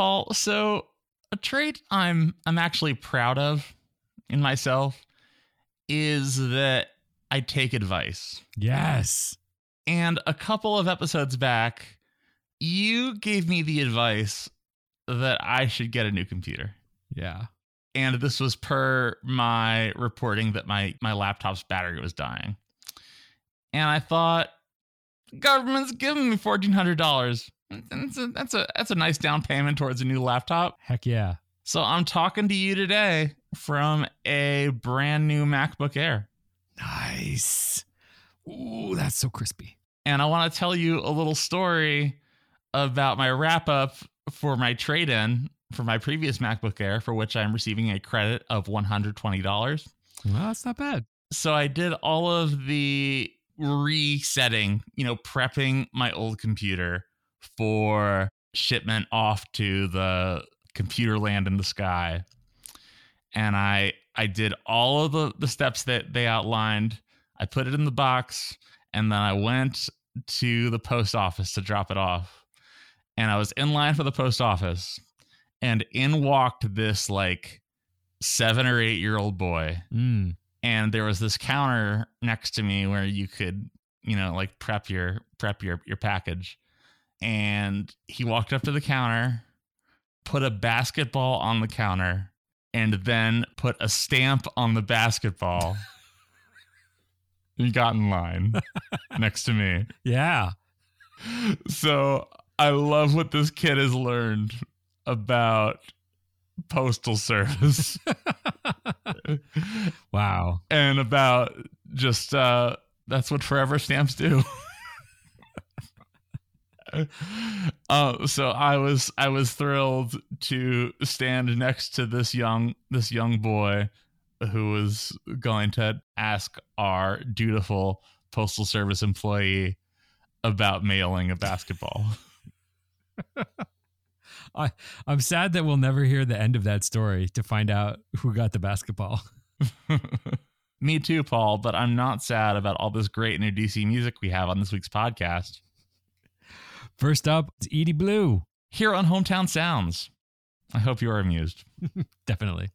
Paul, so a trait I'm I'm actually proud of in myself is that I take advice. Yes. And a couple of episodes back, you gave me the advice that I should get a new computer. Yeah. And this was per my reporting that my my laptop's battery was dying. And I thought, the government's giving me fourteen hundred dollars. That's a, that's a that's a nice down payment towards a new laptop. Heck yeah. So I'm talking to you today from a brand new MacBook Air. Nice. Ooh, that's so crispy. And I want to tell you a little story about my wrap up for my trade in for my previous MacBook Air, for which I'm receiving a credit of $120. Well, that's not bad. So I did all of the resetting, you know, prepping my old computer for shipment off to the computer land in the sky. And I I did all of the, the steps that they outlined. I put it in the box and then I went to the post office to drop it off. And I was in line for the post office and in walked this like seven or eight year old boy Mm. and there was this counter next to me where you could you know like prep your prep your your package and he walked up to the counter put a basketball on the counter and then put a stamp on the basketball he got in line next to me Yeah. so i love what this kid has learned about postal service wow. and about just uh that's what forever stamps do uh, so i was i was thrilled to stand next to this young this young boy who was going to ask our dutiful postal service employee about mailing a basketball I'm sad that we'll never hear the end of that story to find out who got the basketball. me too paul but i'm not sad about all this great new dc music we have on this week's podcast First up, it's Edie Blue. here on Hometown Sounds. I hope you are amused. Definitely.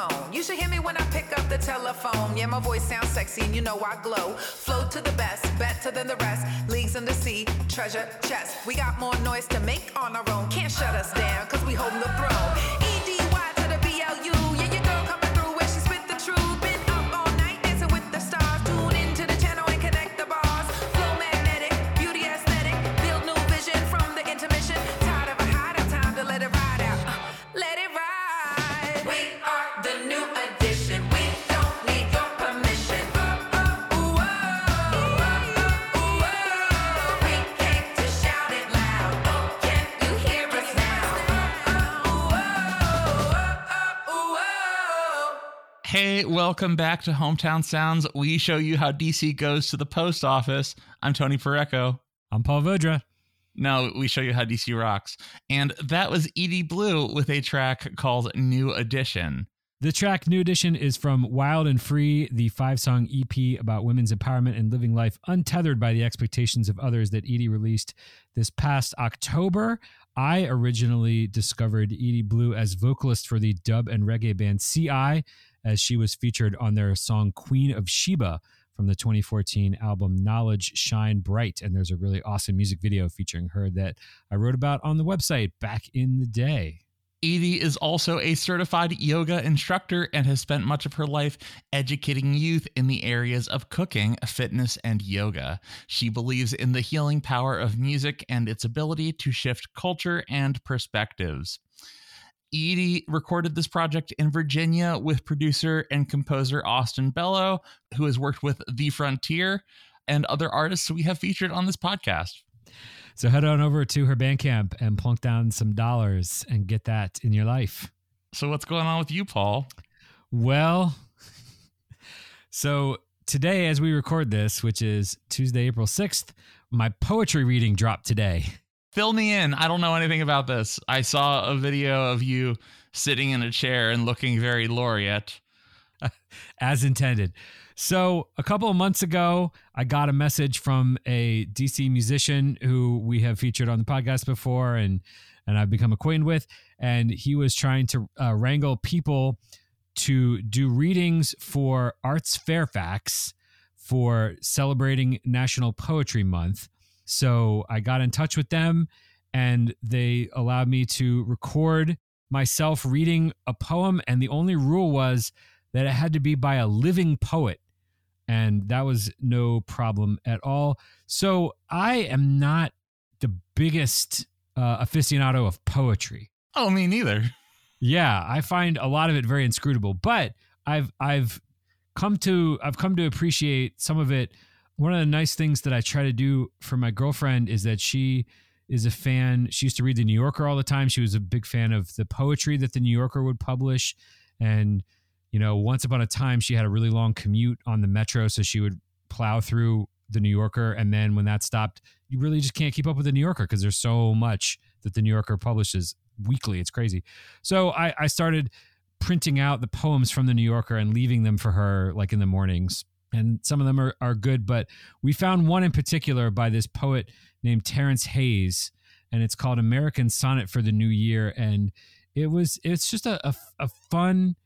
Simone. You should hear me when I pick up the telephone. Yeah, my voice sounds sexy and you know I glow. Flow to the best, better than the rest. Leagues in the sea, treasure chest. We got more noise to make on our own. Can't shut us down, cause we hold the throne. Welcome back to Hometown Sounds. We show you how DC goes to the post office. I'm Tony Pareco. I'm Paul Vodra. No, we show you how DC rocks. And that was Edie Blue with a track called New Edition. The track New Edition is from Wild and Free, the five song EP about women's empowerment and living life untethered by the expectations of others that Edie released this past October. I originally discovered Edie Blue as vocalist for the dub and reggae band See-I, as she was featured on their song Queen of Sheba from the 2014 album Knowledge Shine Bright. And there's a really awesome music video featuring her that I wrote about on the website back in the day. Edie is also a certified yoga instructor and has spent much of her life educating youth in the areas of cooking, fitness, and yoga. She believes in the healing power of music and its ability to shift culture and perspectives. Edie recorded this project in Virginia with producer and composer Austin Bello, who has worked with The Frontier and other artists we have featured on this podcast. So head on over to her Bandcamp and plunk down some dollars and get that in your life. So, what's going on with you, Paul? Well, so today, as we record this, which is Tuesday, April 6th, my poetry reading dropped today. Fill me in. I don't know anything about this. I saw a video of you sitting in a chair and looking very laureate. as intended. So, a couple of months ago, I got a message from a DC musician who we have featured on the podcast before and and I've become acquainted with and he was trying to uh, wrangle people to do readings for Arts Fairfax for celebrating National Poetry Month. So, I got in touch with them and they allowed me to record myself reading a poem and the only rule was that it had to be by a living poet. And that was no problem at all. So I am not the biggest uh, aficionado of poetry. Oh, me neither. Yeah, I find a lot of it very inscrutable, but I've I've come to I've come to appreciate some of it. One of the nice things that I try to do for my girlfriend is that she is a fan. She used to read the New Yorker all the time. She was a big fan of the poetry that the New Yorker would publish and you know, once upon a time, she had a really long commute on the metro, so she would plow through the New Yorker. And then when that stopped, you really just can't keep up with the New Yorker because there's so much that the New Yorker publishes weekly. It's crazy. So I, I started printing out the poems from the New Yorker and leaving them for her like in the mornings. And some of them are, are good, but we found one in particular by this poet named Terrence Hayes, and it's called American Sonnet for the New Year. And it was, it's just a, a, a fun,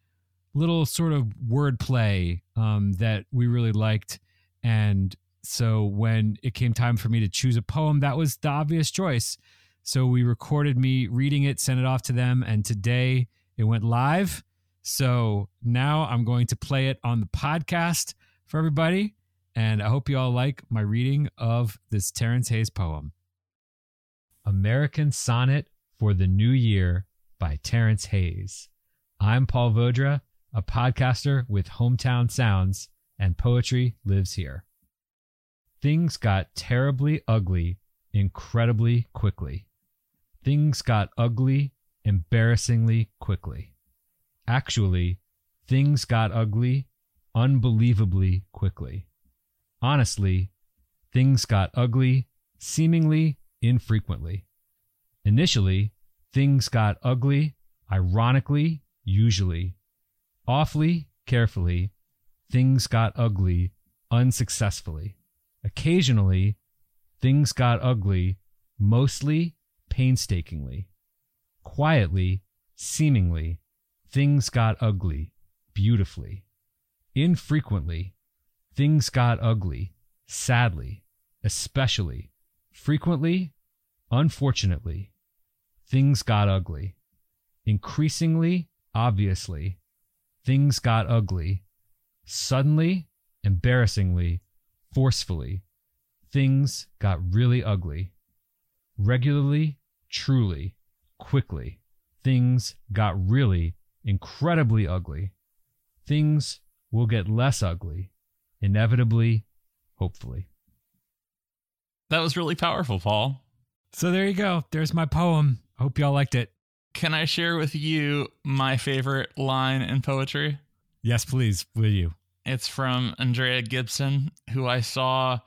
little sort of wordplay um, that we really liked. And so when it came time for me to choose a poem, that was the obvious choice. So we recorded me reading it, sent it off to them, and today it went live. So now I'm going to play it on the podcast for everybody. And I hope you all like my reading of this Terrence Hayes poem American Sonnet for the New Year by Terrence Hayes. I'm Paul Vodra a podcaster with hometown sounds, and poetry lives here. Things got terribly ugly incredibly quickly. Things got ugly embarrassingly quickly. Actually, things got ugly unbelievably quickly. Honestly, things got ugly seemingly infrequently. Initially, things got ugly, ironically, usually Awfully carefully, things got ugly unsuccessfully. Occasionally, things got ugly mostly painstakingly. Quietly, seemingly, things got ugly beautifully. Infrequently, things got ugly sadly, especially, frequently, unfortunately, things got ugly. Increasingly, obviously, things got ugly. Suddenly, embarrassingly, forcefully, things got really ugly. Regularly, truly, quickly, things got really incredibly ugly. Things will get less ugly, inevitably, hopefully. That was really powerful, Paul. So there you go. There's my poem. Hope y'all liked it. Can I share with you my favorite line in poetry? Yes, please. Will you? It's from Andrea Gibson, who I saw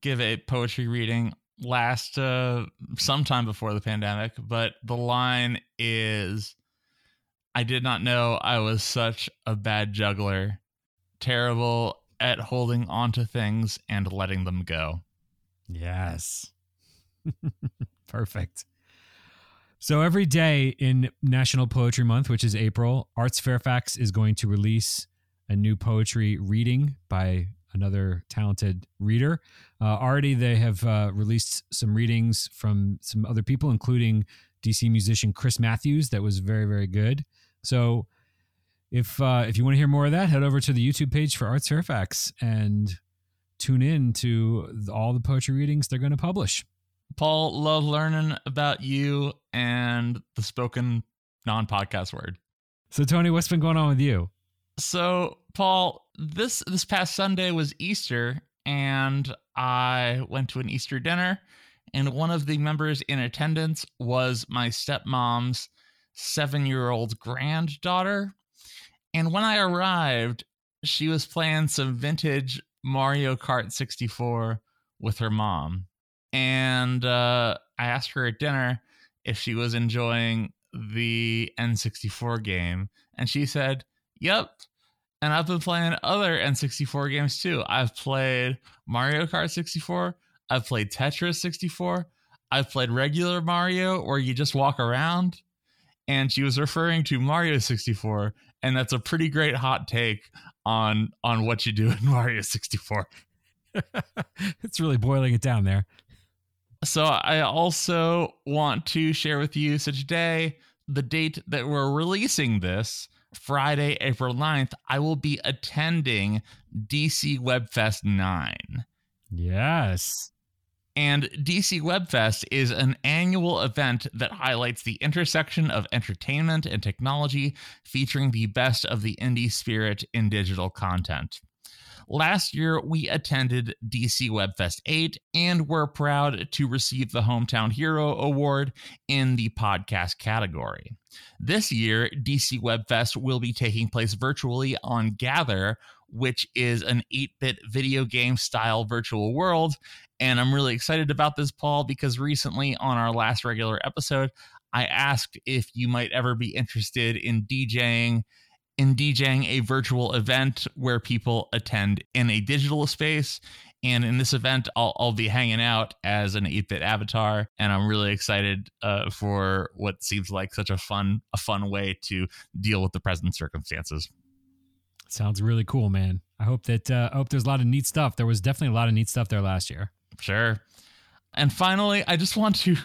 give a poetry reading last uh, sometime before the pandemic. But the line is I did not know I was such a bad juggler, terrible at holding onto things and letting them go. Yes. Perfect. So every day in National Poetry Month, which is April, Arts Fairfax is going to release a new poetry reading by another talented reader. Uh, already, they have uh, released some readings from some other people, including DC musician Chris Matthews, that was very, very good. So, if uh, if you want to hear more of that, head over to the YouTube page for Arts Fairfax and tune in to all the poetry readings they're going to publish. Paul, love learning about you and the spoken non podcast word. So, Tony, what's been going on with you? So, Paul, this this past Sunday was Easter, and I went to an Easter dinner, and one of the members in attendance was my stepmom's seven year old granddaughter. And when I arrived, she was playing some vintage Mario Kart 64 with her mom. And uh, I asked her at dinner if she was enjoying the N64 game. And she said, Yep. And I've been playing other N64 games too. I've played Mario Kart 64. I've played Tetris 64. I've played regular Mario where you just walk around. And she was referring to Mario 64. And that's a pretty great hot take on on what you do in Mario 64. it's really boiling it down there. So I also want to share with you so today, the date that we're releasing this, Friday, April 9th, I will be attending DC Webfest 9. Yes. And DC Webfest is an annual event that highlights the intersection of entertainment and technology, featuring the best of the indie spirit in digital content. Last year, we attended DC Webfest 8 and were proud to receive the Hometown Hero Award in the podcast category. This year, DC Webfest will be taking place virtually on Gather, which is an 8 bit video game style virtual world. And I'm really excited about this, Paul, because recently on our last regular episode, I asked if you might ever be interested in DJing in DJing a virtual event where people attend in a digital space. And in this event, I'll, I'll be hanging out as an 8-bit avatar, and I'm really excited uh, for what seems like such a fun, a fun way to deal with the present circumstances. Sounds really cool, man. I hope that uh, I hope there's a lot of neat stuff. There was definitely a lot of neat stuff there last year. Sure. And finally, I just want to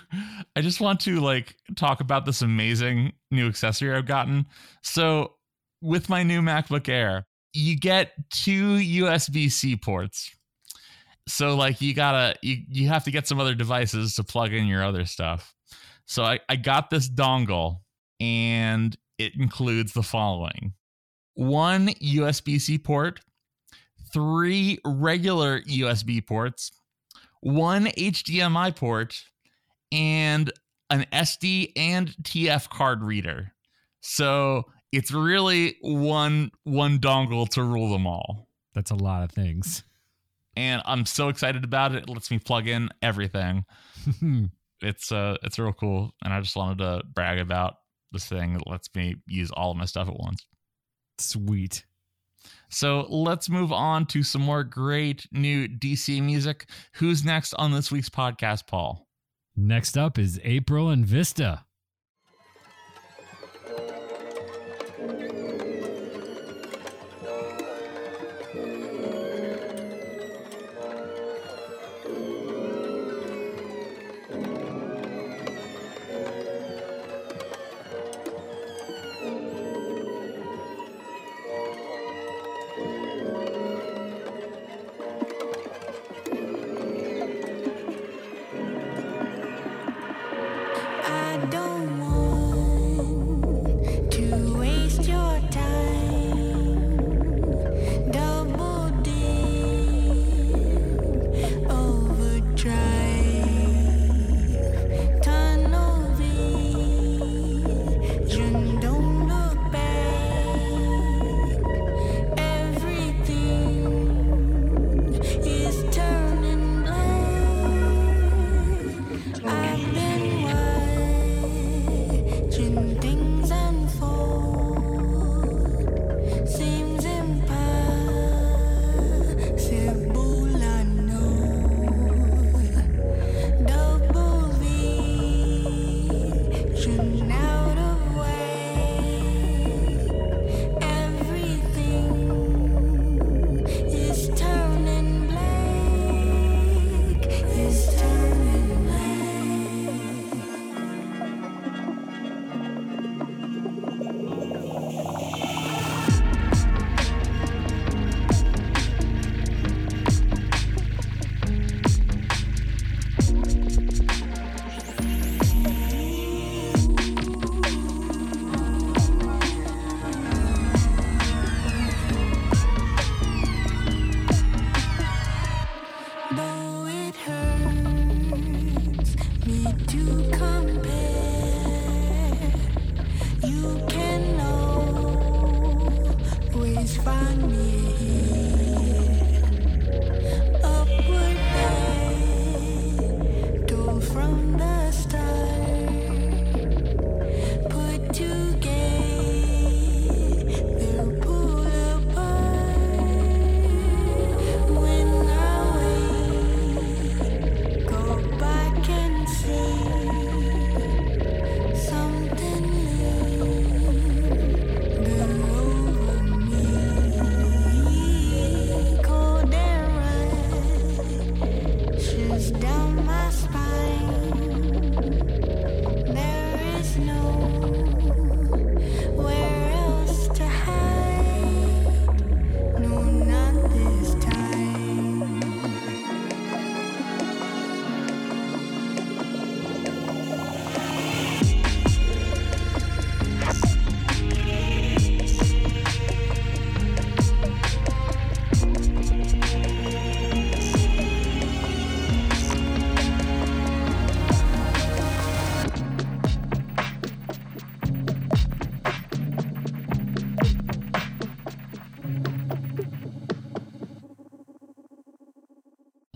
I just want to like talk about this amazing new accessory I've gotten. So with my new MacBook Air, you get two USB C ports. So like you gotta you you have to get some other devices to plug in your other stuff. So I, I got this dongle and it includes the following one USB C port, three regular USB ports, one HDMI port, and an SD and TF card reader. So it's really one one dongle to rule them all. That's a lot of things. And I'm so excited about it. It lets me plug in everything. it's uh it's real cool. And I just wanted to brag about this thing that lets me use all of my stuff at once. Sweet. So let's move on to some more great new DC music. Who's next on this week's podcast, Paul? Next up is April and Vista.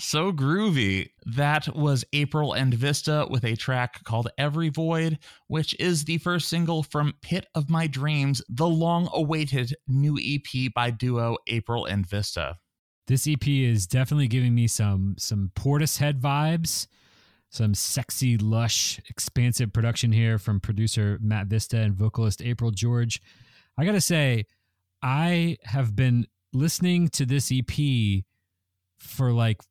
So groovy. That was April and Vista with a track called Every Void, which is the first single from Pit of My Dreams, the long awaited new EP by duo April and Vista. This EP is definitely giving me some some Portishead vibes, some sexy, lush, expansive production here from producer Matt Vista and vocalist April George. I gotta say, I have been listening to this EP for like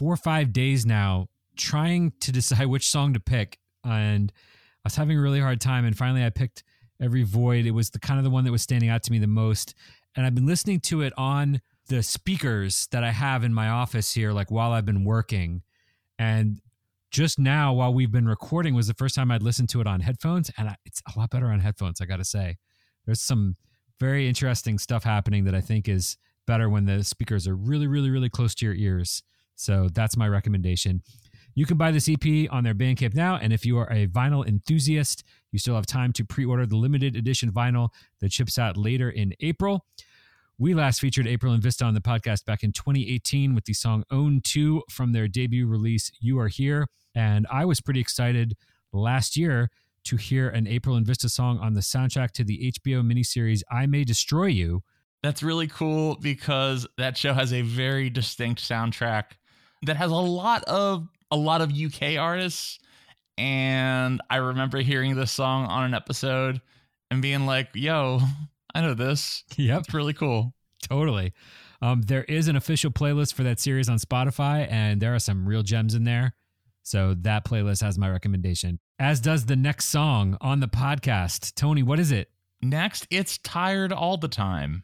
four or five days now, trying to decide which song to pick, and I was having a really hard time. And finally, I picked Every Void. It was the kind of the one that was standing out to me the most, and I've been listening to it on the speakers that I have in my office here, like while I've been working. And just now, while we've been recording, was the first time I'd listened to it on headphones, and I, it's a lot better on headphones. I got to say, there's some very interesting stuff happening that I think is better when the speakers are really, really, really close to your ears. So that's my recommendation. You can buy this EP on their Bandcamp now, and if you are a vinyl enthusiast, you still have time to pre-order the limited edition vinyl that ships out later in April. We last featured April and Vista on the podcast back in 2018 with the song Own 2 from their debut release, You Are Here. And I was pretty excited last year to hear an April and Vista song on the soundtrack to the HBO miniseries I May Destroy You. That's really cool because that show has a very distinct soundtrack that has a lot of a lot of UK artists and I remember hearing this song on an episode and being like, "Yo, I know this. Yep. It's really cool." Totally. Um, there is an official playlist for that series on Spotify, and there are some real gems in there. So that playlist has my recommendation, as does the next song on the podcast. Tony, what is it? Next, it's tired all the time.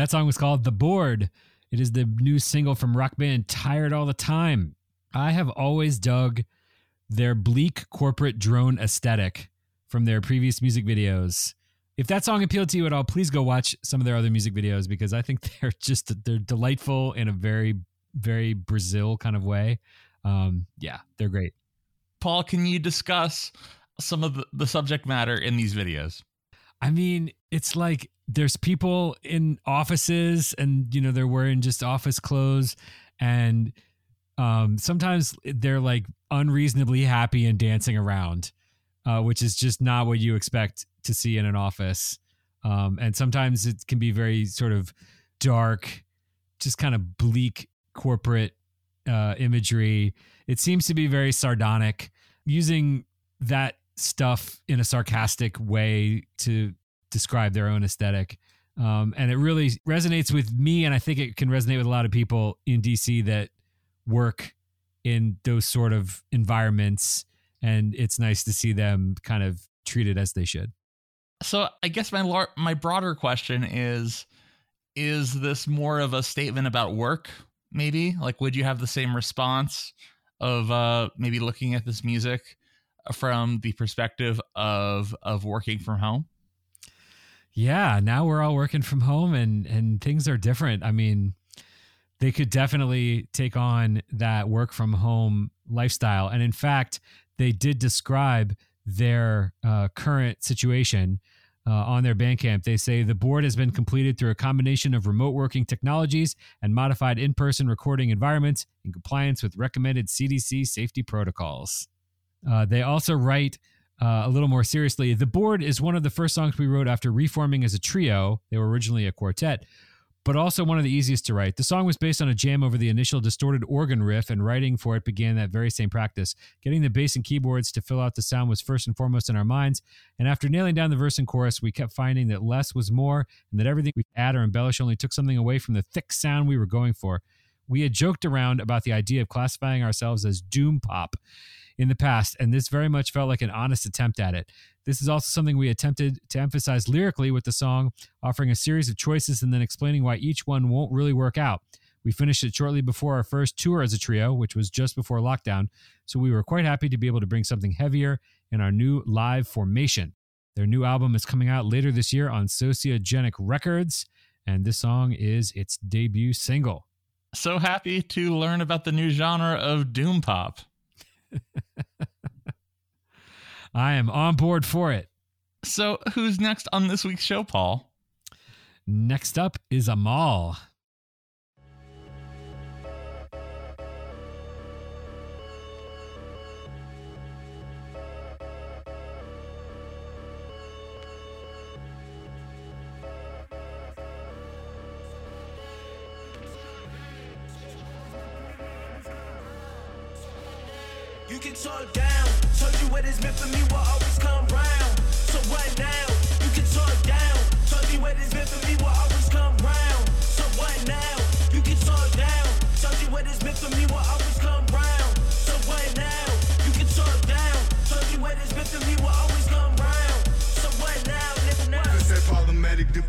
That song was called The Board. It is the new single from rock band Tired All the Time. I have always dug their bleak corporate drone aesthetic from their previous music videos. If that song appealed to you at all, please go watch some of their other music videos because I think they're just they're delightful in a very very Brazil kind of way. Um, yeah, they're great. Paul, can you discuss some of the, the subject matter in these videos? I mean, it's like there's people in offices and you know they're wearing just office clothes and um sometimes they're like unreasonably happy and dancing around uh which is just not what you expect to see in an office. Um and sometimes it can be very sort of dark just kind of bleak corporate uh imagery. It seems to be very sardonic. Using that stuff in a sarcastic way to describe their own aesthetic. Um, and it really resonates with me, and I think it can resonate with a lot of people in DC that work in those sort of environments. And it's nice to see them kind of treated as they should. So I guess my lar- my broader question is is this more of a statement about work maybe? Like would you have the same response of uh maybe looking at this music from the perspective of of working from home? Yeah, now we're all working from home and and things are different. I mean, they could definitely take on that work from home lifestyle. And in fact, they did describe their uh, current situation uh, on their Bandcamp. They say the board has been completed through a combination of remote working technologies and modified in person recording environments in compliance with recommended CDC safety protocols. Uh, they also write uh, a little more seriously. The Board is one of the first songs we wrote after reforming as a trio. They were originally a quartet, but also one of the easiest to write. The song was based on a jam over the initial distorted organ riff, and writing for it began that very same practice. Getting the bass and keyboards to fill out the sound was first and foremost in our minds, and after nailing down the verse and chorus, we kept finding that less was more, and that everything we add or embellish only took something away from the thick sound we were going for. We had joked around about the idea of classifying ourselves as doom pop in the past, and this very much felt like an honest attempt at it. This is also something we attempted to emphasize lyrically with the song, offering a series of choices and then explaining why each one won't really work out. We finished it shortly before our first tour as a trio, which was just before lockdown, so we were quite happy to be able to bring something heavier in our new live formation. Their new album is coming out later this year on Sociogenic Records, and this song is its debut single. So happy to learn about the new genre of doom pop. I am on board for it. So who's next on this week's show, Paul? Next up is Amal. Talk down. Told you what is meant for me will always come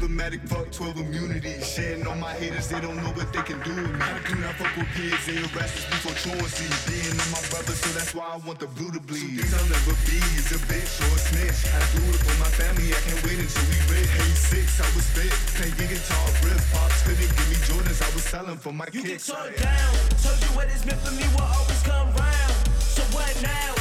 diplomatic, fuck 12 immunity. Shitting on my haters, they don't know what they can do me. I do not fuck with kids, they arrest us before seeds. Being on my brother, so that's why I want the blue to bleed. Things I'll never be is a bitch or a snitch. I do it for my family, I can't wait until we rich. Hey, six, I was fit, playing guitar, riff, pops couldn't give me Jordans, I was selling for my You can kicks. talk down. Told you what is meant for me will always come round. So what now?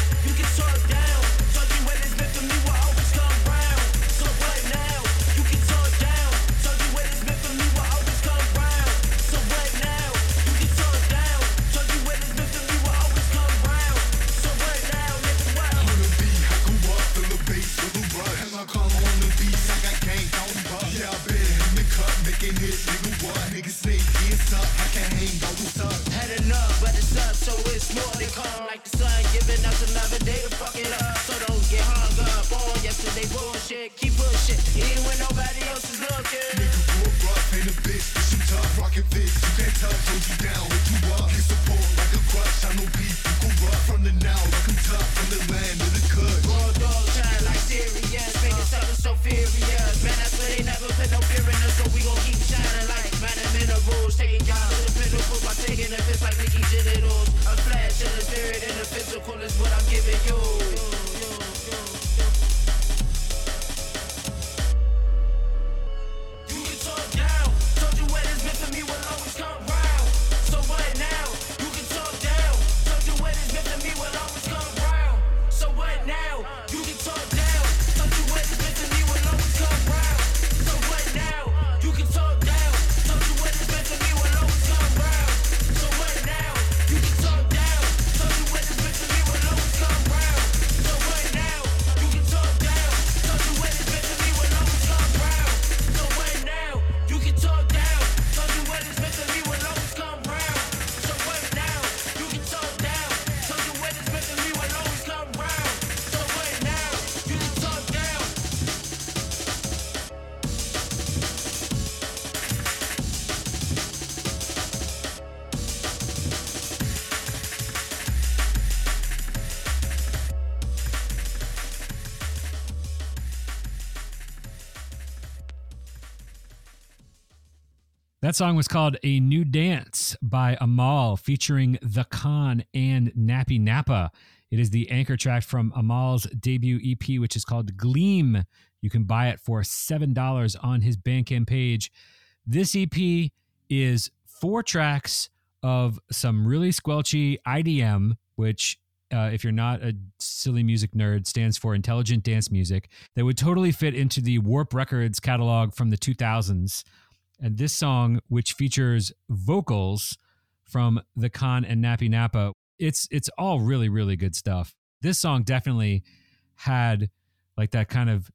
That song was called A New Dance by Amal featuring The Khan and Nappy Nappa. It is the anchor track from Amal's debut EP, which is called Gleam. You can buy it for $7 on his Bandcamp page. This EP is four tracks of some really squelchy IDM, which, uh, if you're not a silly music nerd, stands for intelligent dance music, that would totally fit into the Warp Records catalog from the 2000s. And this song, which features vocals from the Khan and Nappy Nappa, it's it's all really really good stuff. This song definitely had like that kind of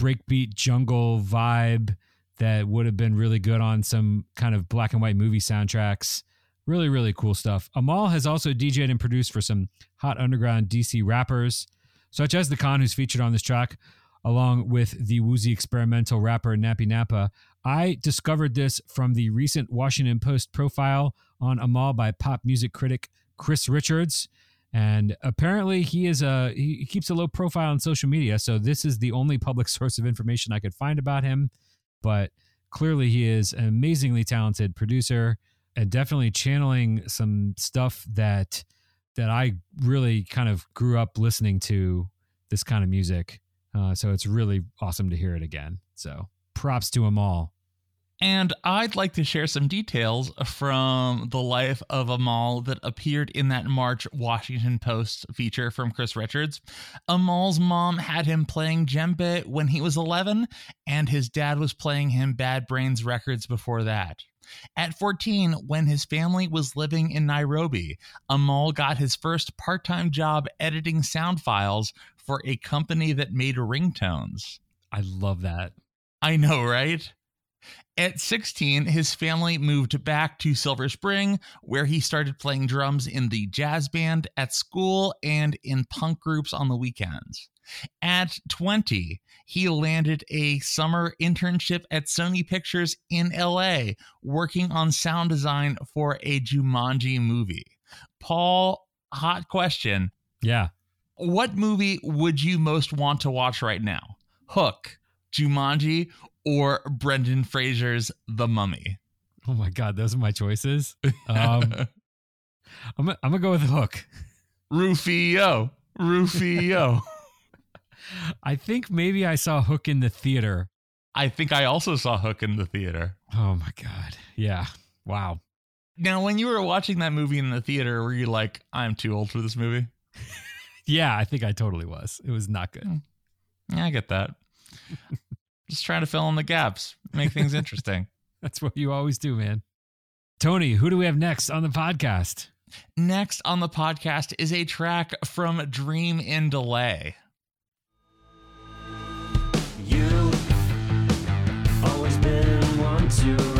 breakbeat jungle vibe that would have been really good on some kind of black and white movie soundtracks. Really really cool stuff. Amal has also DJed and produced for some hot underground DC rappers, such as the Khan, who's featured on this track, along with the woozy experimental rapper Nappy Nappa. I discovered this from the recent Washington Post profile on Amal by pop music critic Chris Richards. And apparently he is a he keeps a low profile on social media, so this is the only public source of information I could find about him. But clearly he is an amazingly talented producer and definitely channeling some stuff that that I really kind of grew up listening to this kind of music. Uh, so it's really awesome to hear it again. So props to them all. And I'd like to share some details from the life of Amal that appeared in that March Washington Post feature from Chris Richards. Amal's mom had him playing djembe when he was 11, and his dad was playing him Bad Brains records before that. At 14, when his family was living in Nairobi, Amal got his first part time job editing sound files for a company that made ringtones. I love that. I know, right? At 16, his family moved back to Silver Spring, where he started playing drums in the jazz band at school and in punk groups on the weekends. At 20, he landed a summer internship at Sony Pictures in LA, working on sound design for a Jumanji movie. Paul, hot question. Yeah. What movie would you most want to watch right now? Hook, Jumanji, or Brendan Fraser's The Mummy? Oh my God, those are my choices. Um, I'm, gonna- I'm gonna go with Hook. Rufio, Rufio. I think maybe I saw Hook in the theater. I think I also saw Hook in the theater. Oh my God. Yeah. Wow. Now, when you were watching that movie in the theater, were you like, I'm too old for this movie? Yeah, I think I totally was. It was not good. Hmm. Yeah, I get that. Just trying to fill in the gaps, make things interesting. That's what you always do, man. Tony, who do we have next on the podcast? Next on the podcast is a track from Dream in Delay. You always been one to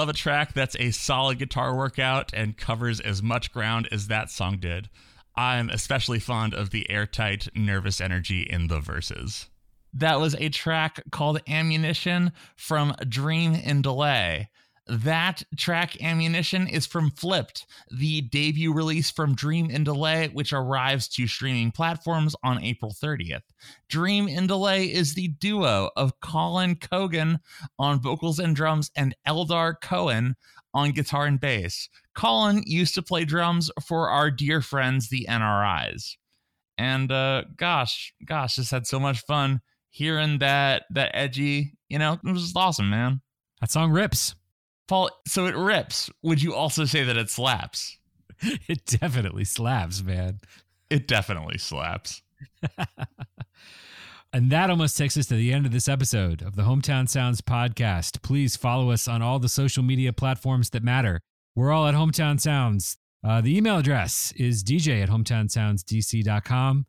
love a track that's a solid guitar workout and covers as much ground as that song did. I'm especially fond of the airtight, nervous energy in the verses. That was a track called Ammunition from Dream in Delay. That track ammunition is from Flipped, the debut release from Dream in Delay, which arrives to streaming platforms on April 30th. Dream in Delay is the duo of Colin Cogan on vocals and drums and Eldar Cohen on guitar and bass. Colin used to play drums for our dear friends, the NRIs. And uh, gosh, gosh, just had so much fun hearing that that edgy, you know, it was awesome, man. That song rips. Paul, so it rips. Would you also say that it slaps? It definitely slaps, man. It definitely slaps. And that almost takes us to the end of this episode of the Hometown Sounds podcast. Please follow us on all the social media platforms that matter. We're all at Hometown Sounds. Uh, the email address is dj at hometownsoundsdc.com.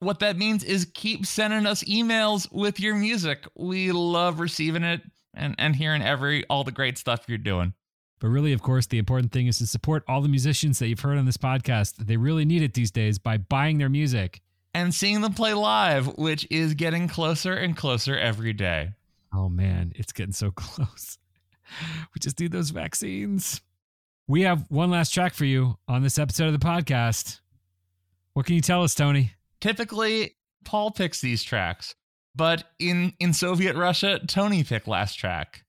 What that means is keep sending us emails with your music. We love receiving it and, and hearing every all the great stuff you're doing. But really, of course, the important thing is to support all the musicians that you've heard on this podcast. They really need it these days by buying their music. And seeing them play live, which is getting closer and closer every day. Oh man, it's getting so close. We just need those vaccines. We have one last track for you on this episode of the podcast. What can you tell us, Tony? Typically, Paul picks these tracks, but in in Soviet Russia, Tony picked last track.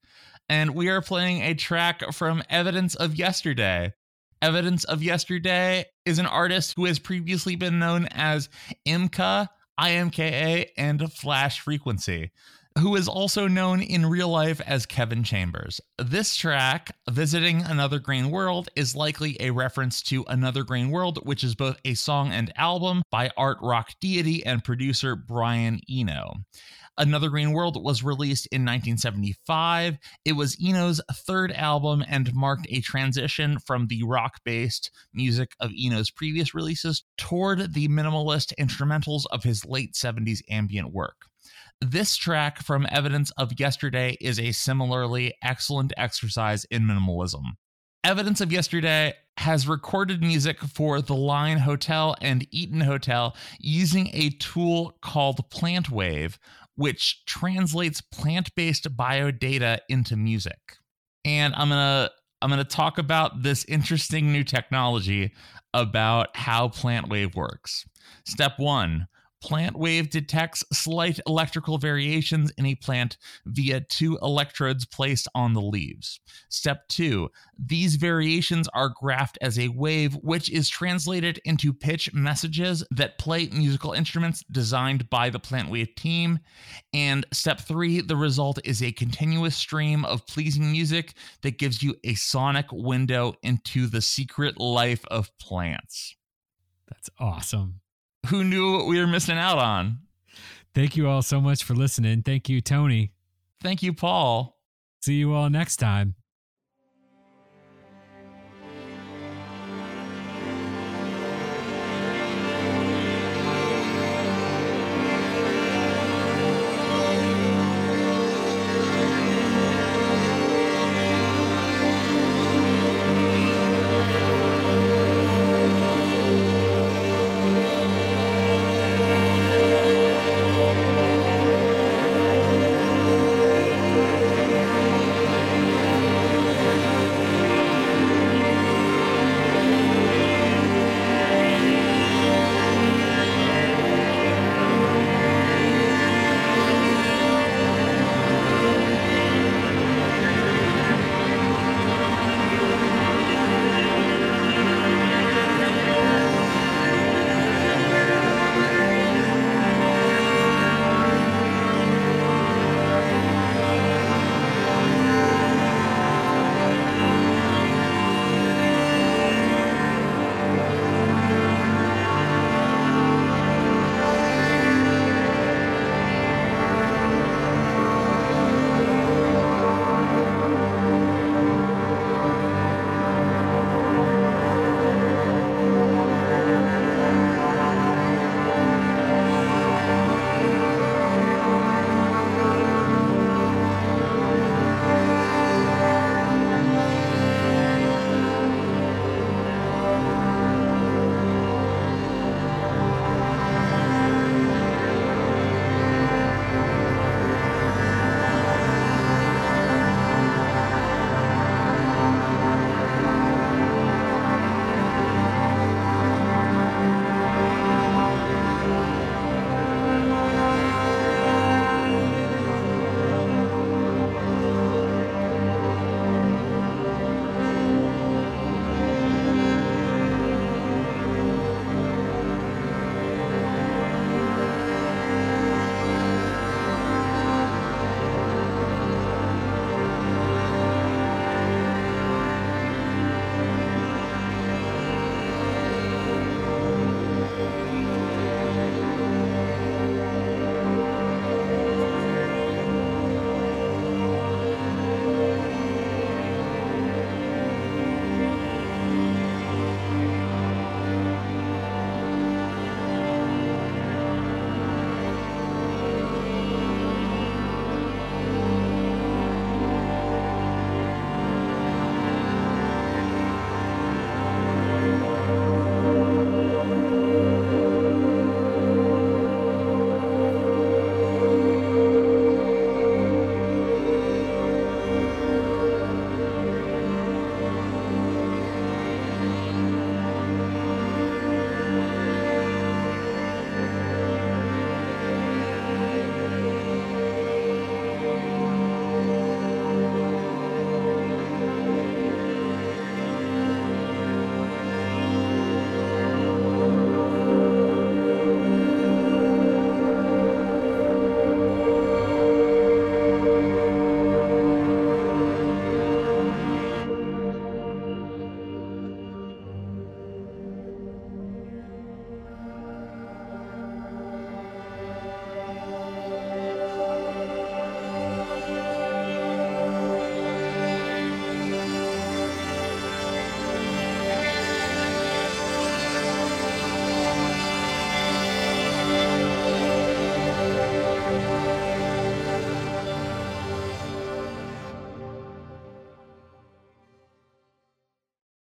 And we are playing a track from Evidence of Yesterday. Evidence of Yesterday is an artist who has previously been known as IMKA, IMKA, and Flash Frequency, who is also known in real life as Kevin Chambers. This track, Visiting Another Green World, is likely a reference to Another Green World, which is both a song and album by art rock deity and producer Brian Eno. Another Green World was released in 1975. It was Eno's third album and marked a transition from the rock based music of Eno's previous releases toward the minimalist instrumentals of his late 70s ambient work. This track from Evidence of Yesterday is a similarly excellent exercise in minimalism. Evidence of Yesterday has recorded music for the Line Hotel and Eaton Hotel using a tool called PlantWave, which translates plant-based biodata into music. And I'm gonna I'm gonna talk about this interesting new technology about how PlantWave works. Step one. PlantWave detects slight electrical variations in a plant via two electrodes placed on the leaves. Step two, these variations are graphed as a wave, which is translated into pitch messages that play musical instruments designed by the PlantWave team. And step three, the result is a continuous stream of pleasing music that gives you a sonic window into the secret life of plants. That's awesome. Who knew what we were missing out on? Thank you all so much for listening. Thank you, Tony. Thank you, Paul. See you all next time.